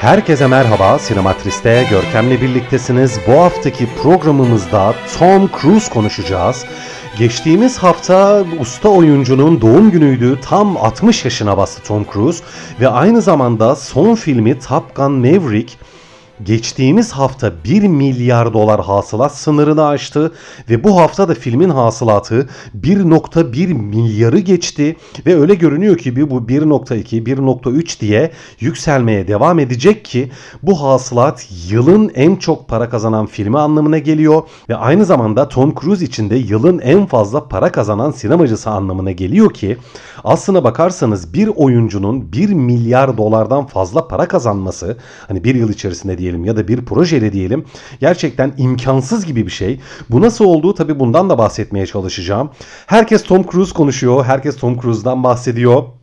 Herkese merhaba, Sinematris'te Görkem'le birliktesiniz. Bu haftaki programımızda Tom Cruise konuşacağız. Geçtiğimiz hafta usta oyuncunun doğum günüydü. Tam 60 yaşına bastı Tom Cruise ve aynı zamanda son filmi Top Gun Maverick geçtiğimiz hafta 1 milyar dolar hasılat sınırını aştı ve bu hafta da filmin hasılatı 1.1 milyarı geçti ve öyle görünüyor ki bu 1.2 1.3 diye yükselmeye devam edecek ki bu hasılat yılın en çok para kazanan filmi anlamına geliyor ve aynı zamanda Tom Cruise için de yılın en fazla para kazanan sinemacısı anlamına geliyor ki aslına bakarsanız bir oyuncunun 1 milyar dolardan fazla para kazanması hani bir yıl içerisinde diyelim ya da bir projeyle diyelim gerçekten imkansız gibi bir şey. Bu nasıl olduğu tabi bundan da bahsetmeye çalışacağım. Herkes Tom Cruise konuşuyor. Herkes Tom Cruise'dan bahsediyor.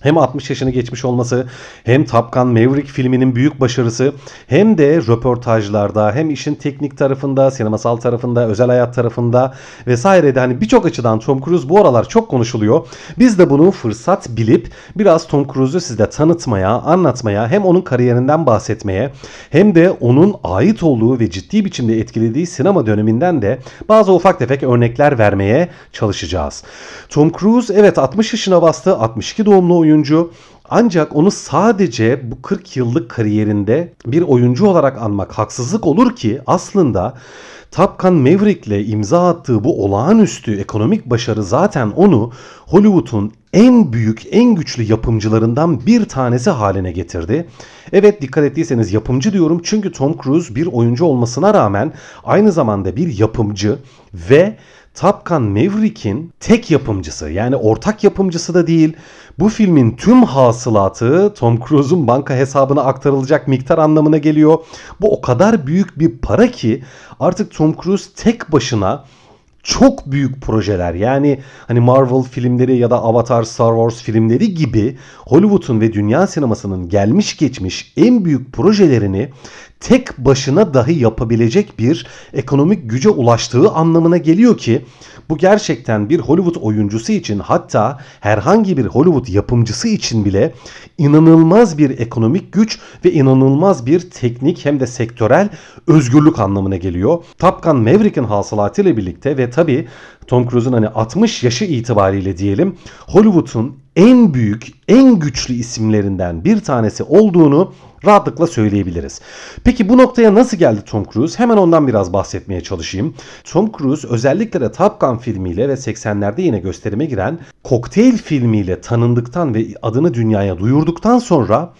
Hem 60 yaşını geçmiş olması hem Top Gun Maverick filminin büyük başarısı hem de röportajlarda hem işin teknik tarafında, sinemasal tarafında, özel hayat tarafında vesairede hani birçok açıdan Tom Cruise bu aralar çok konuşuluyor. Biz de bunu fırsat bilip biraz Tom Cruise'u sizde tanıtmaya, anlatmaya hem onun kariyerinden bahsetmeye hem de onun ait olduğu ve ciddi biçimde etkilediği sinema döneminden de bazı ufak tefek örnekler vermeye çalışacağız. Tom Cruise evet 60 yaşına bastı. 62 doğumlu oyuncu. Ancak onu sadece bu 40 yıllık kariyerinde bir oyuncu olarak anmak haksızlık olur ki aslında Top Gun Maverick ile imza attığı bu olağanüstü ekonomik başarı zaten onu Hollywood'un en büyük, en güçlü yapımcılarından bir tanesi haline getirdi. Evet dikkat ettiyseniz yapımcı diyorum çünkü Tom Cruise bir oyuncu olmasına rağmen aynı zamanda bir yapımcı ve Top Gun Maverick'in tek yapımcısı yani ortak yapımcısı da değil. Bu filmin tüm hasılatı Tom Cruise'un banka hesabına aktarılacak miktar anlamına geliyor. Bu o kadar büyük bir para ki artık Tom Cruise tek başına çok büyük projeler yani hani Marvel filmleri ya da Avatar Star Wars filmleri gibi Hollywood'un ve dünya sinemasının gelmiş geçmiş en büyük projelerini tek başına dahi yapabilecek bir ekonomik güce ulaştığı anlamına geliyor ki bu gerçekten bir Hollywood oyuncusu için hatta herhangi bir Hollywood yapımcısı için bile inanılmaz bir ekonomik güç ve inanılmaz bir teknik hem de sektörel özgürlük anlamına geliyor. Top Gun Maverick'in hasılatıyla birlikte ve tabi Tom Cruise'un hani 60 yaşı itibariyle diyelim Hollywood'un en büyük, en güçlü isimlerinden bir tanesi olduğunu rahatlıkla söyleyebiliriz. Peki bu noktaya nasıl geldi Tom Cruise? Hemen ondan biraz bahsetmeye çalışayım. Tom Cruise özellikle de Top Gun filmiyle ve 80'lerde yine gösterime giren Cocktail filmiyle tanındıktan ve adını dünyaya duyurduktan sonra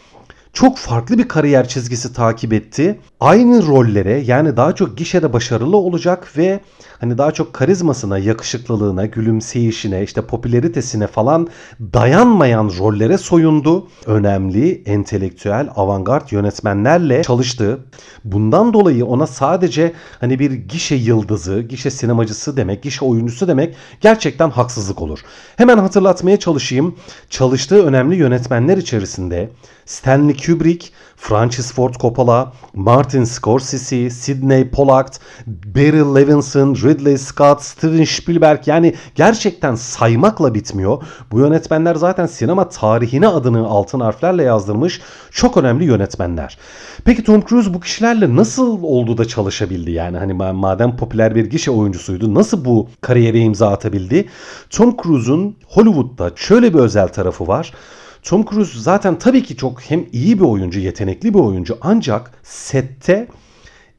çok farklı bir kariyer çizgisi takip etti. Aynı rollere yani daha çok gişede başarılı olacak ve hani daha çok karizmasına, yakışıklılığına, gülümseyişine, işte popülaritesine falan dayanmayan rollere soyundu. Önemli, entelektüel, avantgard yönetmenlerle çalıştı. Bundan dolayı ona sadece hani bir gişe yıldızı, gişe sinemacısı demek, gişe oyuncusu demek gerçekten haksızlık olur. Hemen hatırlatmaya çalışayım. Çalıştığı önemli yönetmenler içerisinde Stanley Kubrick, Francis Ford Coppola, Martin Scorsese, Sidney Pollack, Barry Levinson, Ridley Scott, Steven Spielberg yani gerçekten saymakla bitmiyor. Bu yönetmenler zaten sinema tarihine adını altın harflerle yazdırmış çok önemli yönetmenler. Peki Tom Cruise bu kişilerle nasıl oldu da çalışabildi? Yani hani madem popüler bir gişe oyuncusuydu nasıl bu kariyere imza atabildi? Tom Cruise'un Hollywood'da şöyle bir özel tarafı var. Tom Cruise zaten tabii ki çok hem iyi bir oyuncu, yetenekli bir oyuncu ancak sette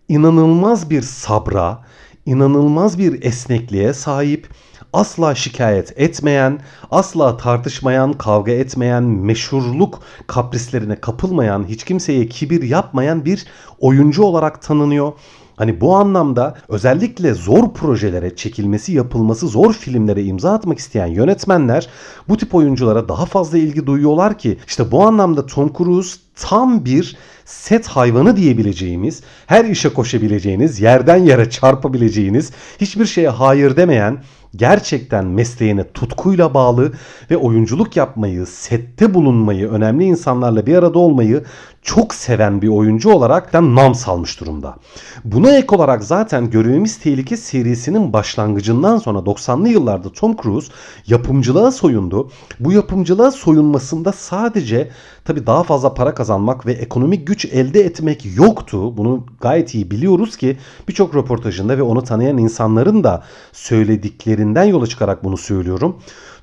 inanılmaz bir sabra, inanılmaz bir esnekliğe sahip, asla şikayet etmeyen, asla tartışmayan, kavga etmeyen, meşhurluk kaprislerine kapılmayan, hiç kimseye kibir yapmayan bir oyuncu olarak tanınıyor. Hani bu anlamda özellikle zor projelere çekilmesi yapılması zor filmlere imza atmak isteyen yönetmenler bu tip oyunculara daha fazla ilgi duyuyorlar ki işte bu anlamda Tom Cruise tam bir set hayvanı diyebileceğimiz, her işe koşabileceğiniz, yerden yere çarpabileceğiniz, hiçbir şeye hayır demeyen, gerçekten mesleğine tutkuyla bağlı ve oyunculuk yapmayı, sette bulunmayı, önemli insanlarla bir arada olmayı çok seven bir oyuncu olarak da nam salmış durumda. Buna ek olarak zaten Görevimiz Tehlike serisinin başlangıcından sonra 90'lı yıllarda Tom Cruise yapımcılığa soyundu. Bu yapımcılığa soyunmasında sadece tabii daha fazla para kazanmak ve ekonomik güç elde etmek yoktu. Bunu gayet iyi biliyoruz ki birçok röportajında ve onu tanıyan insanların da söylediklerinden yola çıkarak bunu söylüyorum.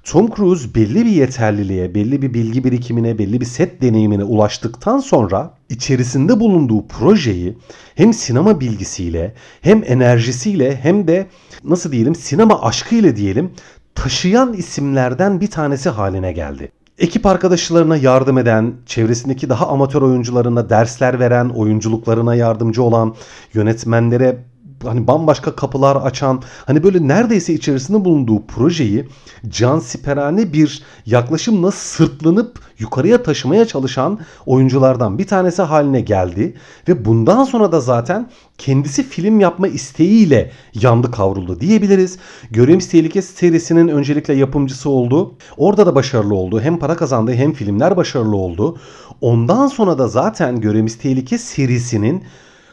Tom Cruise belli bir yeterliliğe, belli bir bilgi birikimine, belli bir set deneyimine ulaştıktan sonra içerisinde bulunduğu projeyi hem sinema bilgisiyle, hem enerjisiyle, hem de nasıl diyelim sinema aşkıyla diyelim taşıyan isimlerden bir tanesi haline geldi. Ekip arkadaşlarına yardım eden, çevresindeki daha amatör oyuncularına dersler veren, oyunculuklarına yardımcı olan, yönetmenlere hani bambaşka kapılar açan hani böyle neredeyse içerisinde bulunduğu projeyi cansiperane bir yaklaşımla sırtlanıp yukarıya taşımaya çalışan oyunculardan bir tanesi haline geldi ve bundan sonra da zaten kendisi film yapma isteğiyle yandı kavruldu diyebiliriz. Görevimiz Tehlikesi serisinin öncelikle yapımcısı oldu. Orada da başarılı oldu. Hem para kazandı hem filmler başarılı oldu. Ondan sonra da zaten Görevimiz Tehlike serisinin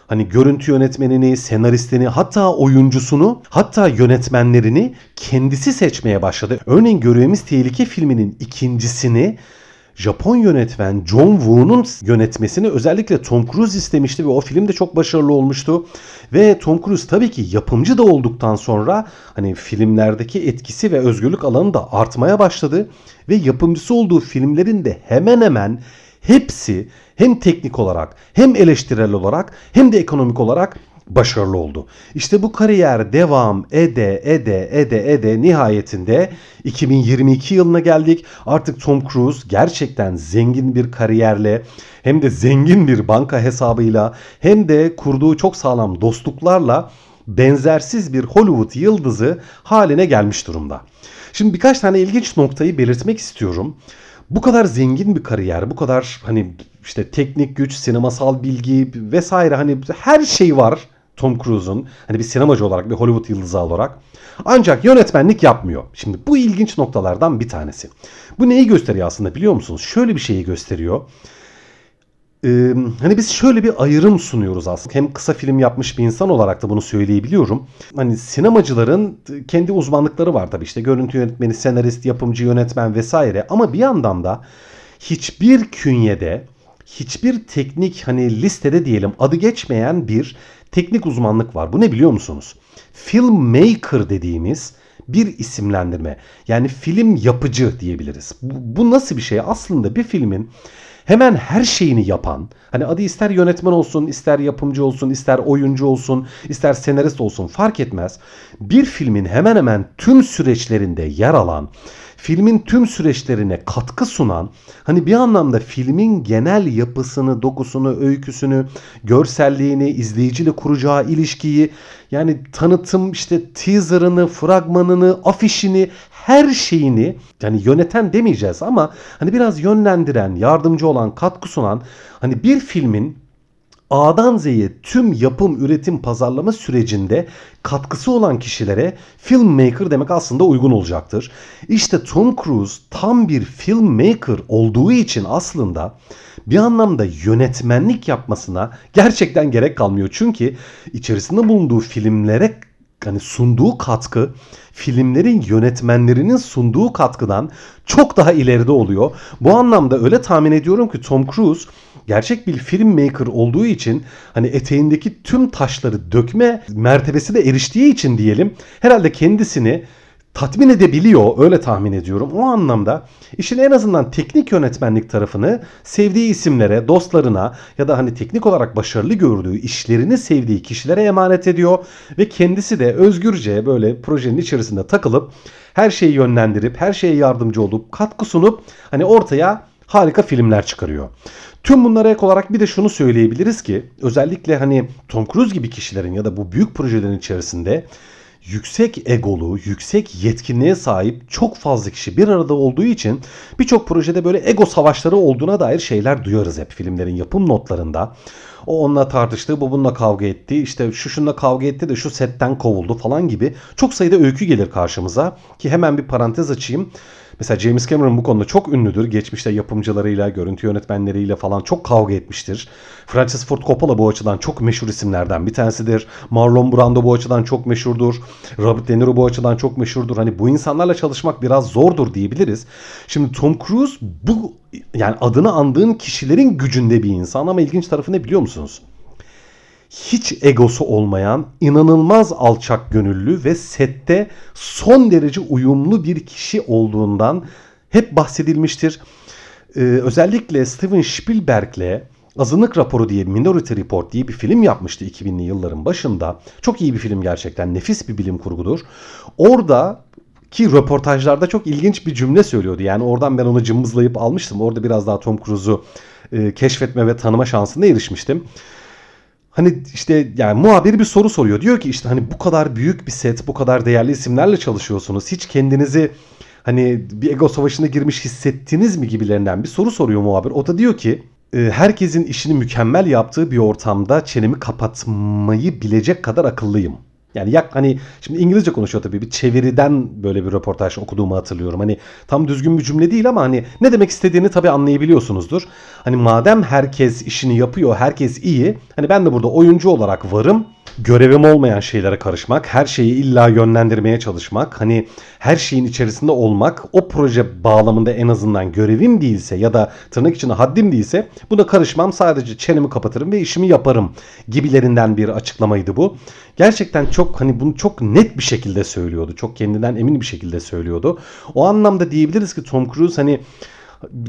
Hani görüntü yönetmenini, senaristini, hatta oyuncusunu, hatta yönetmenlerini kendisi seçmeye başladı. Örneğin Görevimiz Tehlike filminin ikincisini Japon yönetmen John Woo'nun yönetmesini özellikle Tom Cruise istemişti ve o film de çok başarılı olmuştu. Ve Tom Cruise tabii ki yapımcı da olduktan sonra hani filmlerdeki etkisi ve özgürlük alanı da artmaya başladı ve yapımcısı olduğu filmlerin de hemen hemen hepsi hem teknik olarak hem eleştirel olarak hem de ekonomik olarak başarılı oldu. İşte bu kariyer devam ede ede ede ede nihayetinde 2022 yılına geldik. Artık Tom Cruise gerçekten zengin bir kariyerle hem de zengin bir banka hesabıyla hem de kurduğu çok sağlam dostluklarla benzersiz bir Hollywood yıldızı haline gelmiş durumda. Şimdi birkaç tane ilginç noktayı belirtmek istiyorum bu kadar zengin bir kariyer, bu kadar hani işte teknik güç, sinemasal bilgi vesaire hani her şey var Tom Cruise'un hani bir sinemacı olarak bir Hollywood yıldızı olarak. Ancak yönetmenlik yapmıyor. Şimdi bu ilginç noktalardan bir tanesi. Bu neyi gösteriyor aslında biliyor musunuz? Şöyle bir şeyi gösteriyor. Ee, hani biz şöyle bir ayrım sunuyoruz aslında. Hem kısa film yapmış bir insan olarak da bunu söyleyebiliyorum. Hani sinemacıların kendi uzmanlıkları var tabii işte görüntü yönetmeni, senarist, yapımcı, yönetmen vesaire. Ama bir yandan da hiçbir künyede, hiçbir teknik hani listede diyelim adı geçmeyen bir teknik uzmanlık var. Bu ne biliyor musunuz? Filmmaker dediğimiz bir isimlendirme. Yani film yapıcı diyebiliriz. Bu, bu nasıl bir şey? Aslında bir filmin hemen her şeyini yapan, hani adı ister yönetmen olsun, ister yapımcı olsun, ister oyuncu olsun, ister senarist olsun fark etmez. Bir filmin hemen hemen tüm süreçlerinde yer alan, filmin tüm süreçlerine katkı sunan, hani bir anlamda filmin genel yapısını, dokusunu, öyküsünü, görselliğini, izleyiciyle kuracağı ilişkiyi, yani tanıtım işte teaserını, fragmanını, afişini, her şeyini yani yöneten demeyeceğiz ama hani biraz yönlendiren, yardımcı olan, katkı sunan hani bir filmin A'dan Z'ye tüm yapım, üretim, pazarlama sürecinde katkısı olan kişilere filmmaker demek aslında uygun olacaktır. İşte Tom Cruise tam bir filmmaker olduğu için aslında bir anlamda yönetmenlik yapmasına gerçekten gerek kalmıyor. Çünkü içerisinde bulunduğu filmlere hani sunduğu katkı filmlerin yönetmenlerinin sunduğu katkıdan çok daha ileride oluyor. Bu anlamda öyle tahmin ediyorum ki Tom Cruise gerçek bir filmmaker olduğu için hani eteğindeki tüm taşları dökme mertebesi de eriştiği için diyelim herhalde kendisini tatmin edebiliyor öyle tahmin ediyorum. O anlamda işin en azından teknik yönetmenlik tarafını sevdiği isimlere, dostlarına ya da hani teknik olarak başarılı gördüğü işlerini sevdiği kişilere emanet ediyor ve kendisi de özgürce böyle projenin içerisinde takılıp her şeyi yönlendirip her şeye yardımcı olup katkı sunup hani ortaya harika filmler çıkarıyor. Tüm bunlara ek olarak bir de şunu söyleyebiliriz ki özellikle hani Tom Cruise gibi kişilerin ya da bu büyük projelerin içerisinde yüksek egolu, yüksek yetkinliğe sahip çok fazla kişi bir arada olduğu için birçok projede böyle ego savaşları olduğuna dair şeyler duyarız hep filmlerin yapım notlarında. O onunla tartıştı, bu bununla kavga etti. İşte şu şununla kavga etti de şu setten kovuldu falan gibi. Çok sayıda öykü gelir karşımıza. Ki hemen bir parantez açayım. Mesela James Cameron bu konuda çok ünlüdür. Geçmişte yapımcılarıyla, görüntü yönetmenleriyle falan çok kavga etmiştir. Francis Ford Coppola bu açıdan çok meşhur isimlerden bir tanesidir. Marlon Brando bu açıdan çok meşhurdur. Robert De Niro bu açıdan çok meşhurdur. Hani bu insanlarla çalışmak biraz zordur diyebiliriz. Şimdi Tom Cruise bu yani adını andığın kişilerin gücünde bir insan ama ilginç tarafı ne biliyor musunuz? Hiç egosu olmayan, inanılmaz alçak gönüllü ve sette son derece uyumlu bir kişi olduğundan hep bahsedilmiştir. Ee, özellikle Steven Spielberg'le Azınlık Raporu diye Minority Report diye bir film yapmıştı 2000'li yılların başında. Çok iyi bir film gerçekten. Nefis bir bilim kurgudur. Orada ki röportajlarda çok ilginç bir cümle söylüyordu. Yani oradan ben onu cımbızlayıp almıştım. Orada biraz daha Tom Cruise'u e, keşfetme ve tanıma şansına erişmiştim. Hani işte yani muhabiri bir soru soruyor. Diyor ki işte hani bu kadar büyük bir set, bu kadar değerli isimlerle çalışıyorsunuz. Hiç kendinizi hani bir ego savaşına girmiş hissettiniz mi gibilerinden bir soru soruyor muhabir. O da diyor ki e, herkesin işini mükemmel yaptığı bir ortamda çenemi kapatmayı bilecek kadar akıllıyım. Yani yak hani şimdi İngilizce konuşuyor tabii bir çeviriden böyle bir röportaj okuduğumu hatırlıyorum. Hani tam düzgün bir cümle değil ama hani ne demek istediğini tabii anlayabiliyorsunuzdur. Hani madem herkes işini yapıyor, herkes iyi. Hani ben de burada oyuncu olarak varım görevim olmayan şeylere karışmak, her şeyi illa yönlendirmeye çalışmak, hani her şeyin içerisinde olmak, o proje bağlamında en azından görevim değilse ya da tırnak içinde haddim değilse buna karışmam sadece çenemi kapatırım ve işimi yaparım gibilerinden bir açıklamaydı bu. Gerçekten çok hani bunu çok net bir şekilde söylüyordu. Çok kendinden emin bir şekilde söylüyordu. O anlamda diyebiliriz ki Tom Cruise hani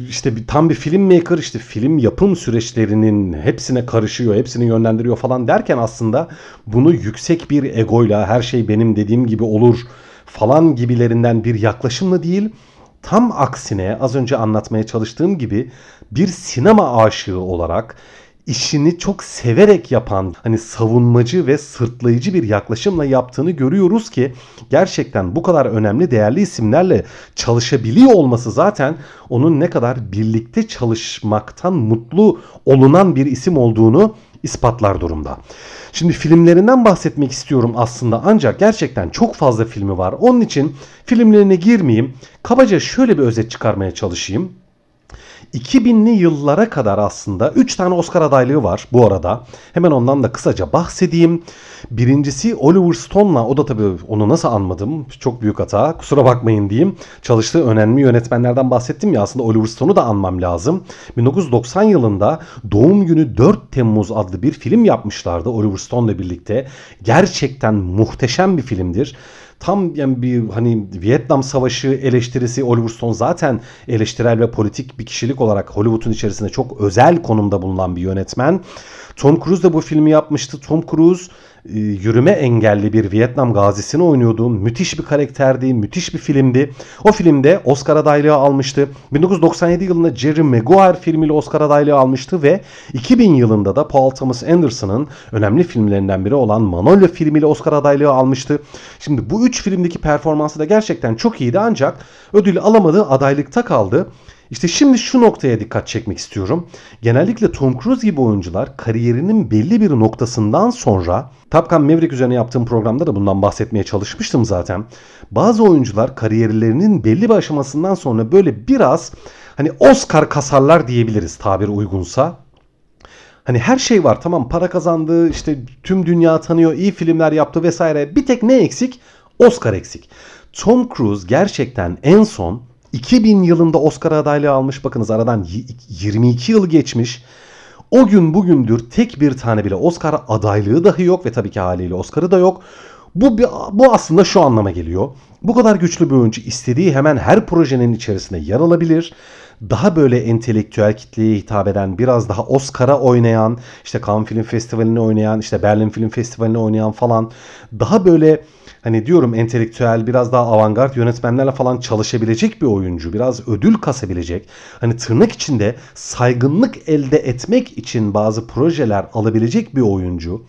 işte bir, tam bir filmmaker işte film yapım süreçlerinin hepsine karışıyor, hepsini yönlendiriyor falan derken aslında bunu yüksek bir egoyla her şey benim dediğim gibi olur falan gibilerinden bir yaklaşımla değil tam aksine az önce anlatmaya çalıştığım gibi bir sinema aşığı olarak işini çok severek yapan hani savunmacı ve sırtlayıcı bir yaklaşımla yaptığını görüyoruz ki gerçekten bu kadar önemli değerli isimlerle çalışabiliyor olması zaten onun ne kadar birlikte çalışmaktan mutlu olunan bir isim olduğunu ispatlar durumda. Şimdi filmlerinden bahsetmek istiyorum aslında ancak gerçekten çok fazla filmi var. Onun için filmlerine girmeyeyim. Kabaca şöyle bir özet çıkarmaya çalışayım. 2000'li yıllara kadar aslında 3 tane Oscar adaylığı var bu arada. Hemen ondan da kısaca bahsedeyim. Birincisi Oliver Stone'la o da tabii onu nasıl anmadım çok büyük hata kusura bakmayın diyeyim. Çalıştığı önemli yönetmenlerden bahsettim ya aslında Oliver Stone'u da anmam lazım. 1990 yılında Doğum Günü 4 Temmuz adlı bir film yapmışlardı Oliver Stone'la birlikte. Gerçekten muhteşem bir filmdir tam yani bir hani Vietnam Savaşı eleştirisi Oliver Stone zaten eleştirel ve politik bir kişilik olarak Hollywood'un içerisinde çok özel konumda bulunan bir yönetmen. Tom Cruise da bu filmi yapmıştı. Tom Cruise yürüme engelli bir Vietnam gazisini oynuyordu. Müthiş bir karakterdi, müthiş bir filmdi. O filmde Oscar adaylığı almıştı. 1997 yılında Jerry Maguire filmiyle Oscar adaylığı almıştı ve 2000 yılında da Paul Thomas Anderson'ın önemli filmlerinden biri olan Manolya filmiyle Oscar adaylığı almıştı. Şimdi bu üç filmdeki performansı da gerçekten çok iyiydi ancak ödül alamadığı adaylıkta kaldı. İşte şimdi şu noktaya dikkat çekmek istiyorum. Genellikle Tom Cruise gibi oyuncular kariyerinin belli bir noktasından sonra Top Gun Maverick üzerine yaptığım programda da bundan bahsetmeye çalışmıştım zaten. Bazı oyuncular kariyerlerinin belli bir aşamasından sonra böyle biraz hani Oscar kasarlar diyebiliriz tabir uygunsa. Hani her şey var tamam para kazandı işte tüm dünya tanıyor iyi filmler yaptı vesaire bir tek ne eksik? Oscar eksik. Tom Cruise gerçekten en son 2000 yılında Oscar adaylığı almış. Bakınız aradan 22 yıl geçmiş. O gün bugündür tek bir tane bile Oscar adaylığı dahi yok ve tabii ki haliyle Oscar'ı da yok. Bu, bu aslında şu anlama geliyor. Bu kadar güçlü bir oyuncu istediği hemen her projenin içerisinde yer alabilir. Daha böyle entelektüel kitleye hitap eden, biraz daha Oscar'a oynayan, işte Cannes Film Festivali'ni oynayan, işte Berlin Film Festivali'ni oynayan falan daha böyle hani diyorum entelektüel biraz daha avantgard yönetmenlerle falan çalışabilecek bir oyuncu. Biraz ödül kasabilecek. Hani tırnak içinde saygınlık elde etmek için bazı projeler alabilecek bir oyuncu.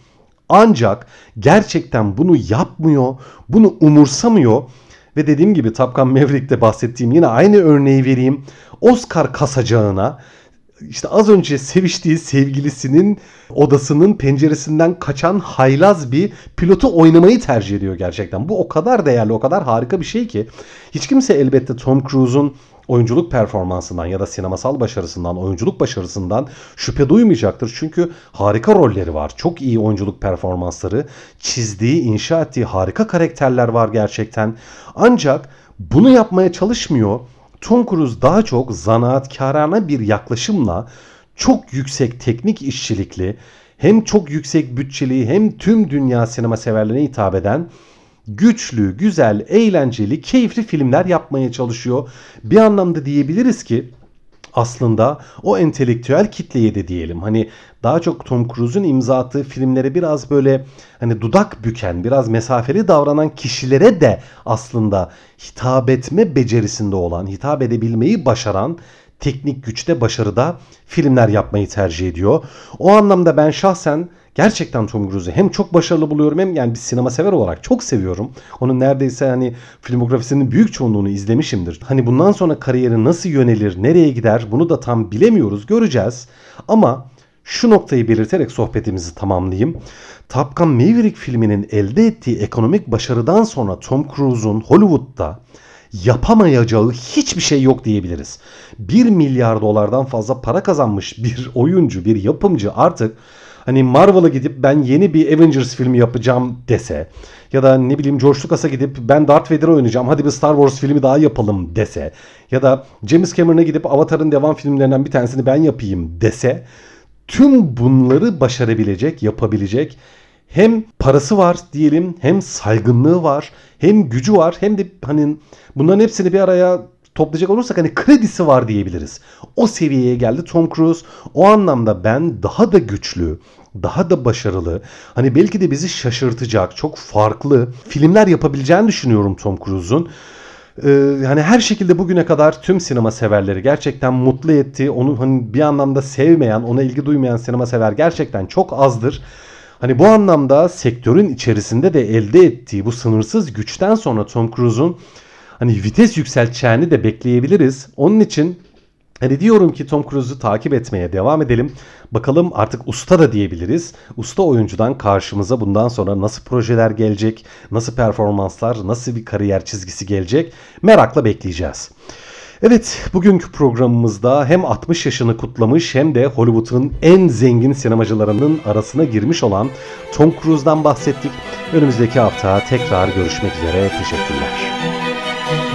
Ancak gerçekten bunu yapmıyor, bunu umursamıyor ve dediğim gibi Top Gun Maverick'te bahsettiğim yine aynı örneği vereyim. Oscar kasacağına işte az önce seviştiği sevgilisinin odasının penceresinden kaçan haylaz bir pilotu oynamayı tercih ediyor gerçekten. Bu o kadar değerli, o kadar harika bir şey ki hiç kimse elbette Tom Cruise'un oyunculuk performansından ya da sinemasal başarısından, oyunculuk başarısından şüphe duymayacaktır. Çünkü harika rolleri var. Çok iyi oyunculuk performansları, çizdiği, inşa ettiği harika karakterler var gerçekten. Ancak bunu yapmaya çalışmıyor. Tom Cruise daha çok zanaatkarane bir yaklaşımla çok yüksek teknik işçilikli, hem çok yüksek bütçeli hem tüm dünya sinema severlerine hitap eden güçlü, güzel, eğlenceli, keyifli filmler yapmaya çalışıyor. Bir anlamda diyebiliriz ki aslında o entelektüel kitleye de diyelim. Hani daha çok Tom Cruise'un imza attığı filmlere biraz böyle hani dudak büken, biraz mesafeli davranan kişilere de aslında hitap etme becerisinde olan, hitap edebilmeyi başaran teknik güçte başarıda filmler yapmayı tercih ediyor. O anlamda ben şahsen gerçekten Tom Cruise'u hem çok başarılı buluyorum hem yani bir sinema sever olarak çok seviyorum. Onun neredeyse hani filmografisinin büyük çoğunluğunu izlemişimdir. Hani bundan sonra kariyeri nasıl yönelir, nereye gider bunu da tam bilemiyoruz, göreceğiz. Ama şu noktayı belirterek sohbetimizi tamamlayayım. Top Gun Maverick filminin elde ettiği ekonomik başarıdan sonra Tom Cruise'un Hollywood'da yapamayacağı hiçbir şey yok diyebiliriz. 1 milyar dolardan fazla para kazanmış bir oyuncu, bir yapımcı artık hani Marvel'a gidip ben yeni bir Avengers filmi yapacağım dese ya da ne bileyim George Lucas'a gidip ben Darth Vader'ı oynayacağım hadi bir Star Wars filmi daha yapalım dese ya da James Cameron'a gidip Avatar'ın devam filmlerinden bir tanesini ben yapayım dese tüm bunları başarabilecek, yapabilecek hem parası var diyelim hem saygınlığı var hem gücü var hem de hani bunların hepsini bir araya toplayacak olursak hani kredisi var diyebiliriz. O seviyeye geldi Tom Cruise. O anlamda ben daha da güçlü, daha da başarılı, hani belki de bizi şaşırtacak, çok farklı filmler yapabileceğini düşünüyorum Tom Cruise'un. Ee, hani her şekilde bugüne kadar tüm sinema severleri gerçekten mutlu etti. Onu hani bir anlamda sevmeyen, ona ilgi duymayan sinema sever gerçekten çok azdır. Hani bu anlamda sektörün içerisinde de elde ettiği bu sınırsız güçten sonra Tom Cruise'un hani vites yükselteceğini de bekleyebiliriz. Onun için Hani diyorum ki Tom Cruise'u takip etmeye devam edelim. Bakalım artık usta da diyebiliriz. Usta oyuncudan karşımıza bundan sonra nasıl projeler gelecek, nasıl performanslar, nasıl bir kariyer çizgisi gelecek merakla bekleyeceğiz. Evet, bugünkü programımızda hem 60 yaşını kutlamış hem de Hollywood'un en zengin sinemacılarının arasına girmiş olan Tom Cruise'dan bahsettik. Önümüzdeki hafta tekrar görüşmek üzere. Teşekkürler. thank you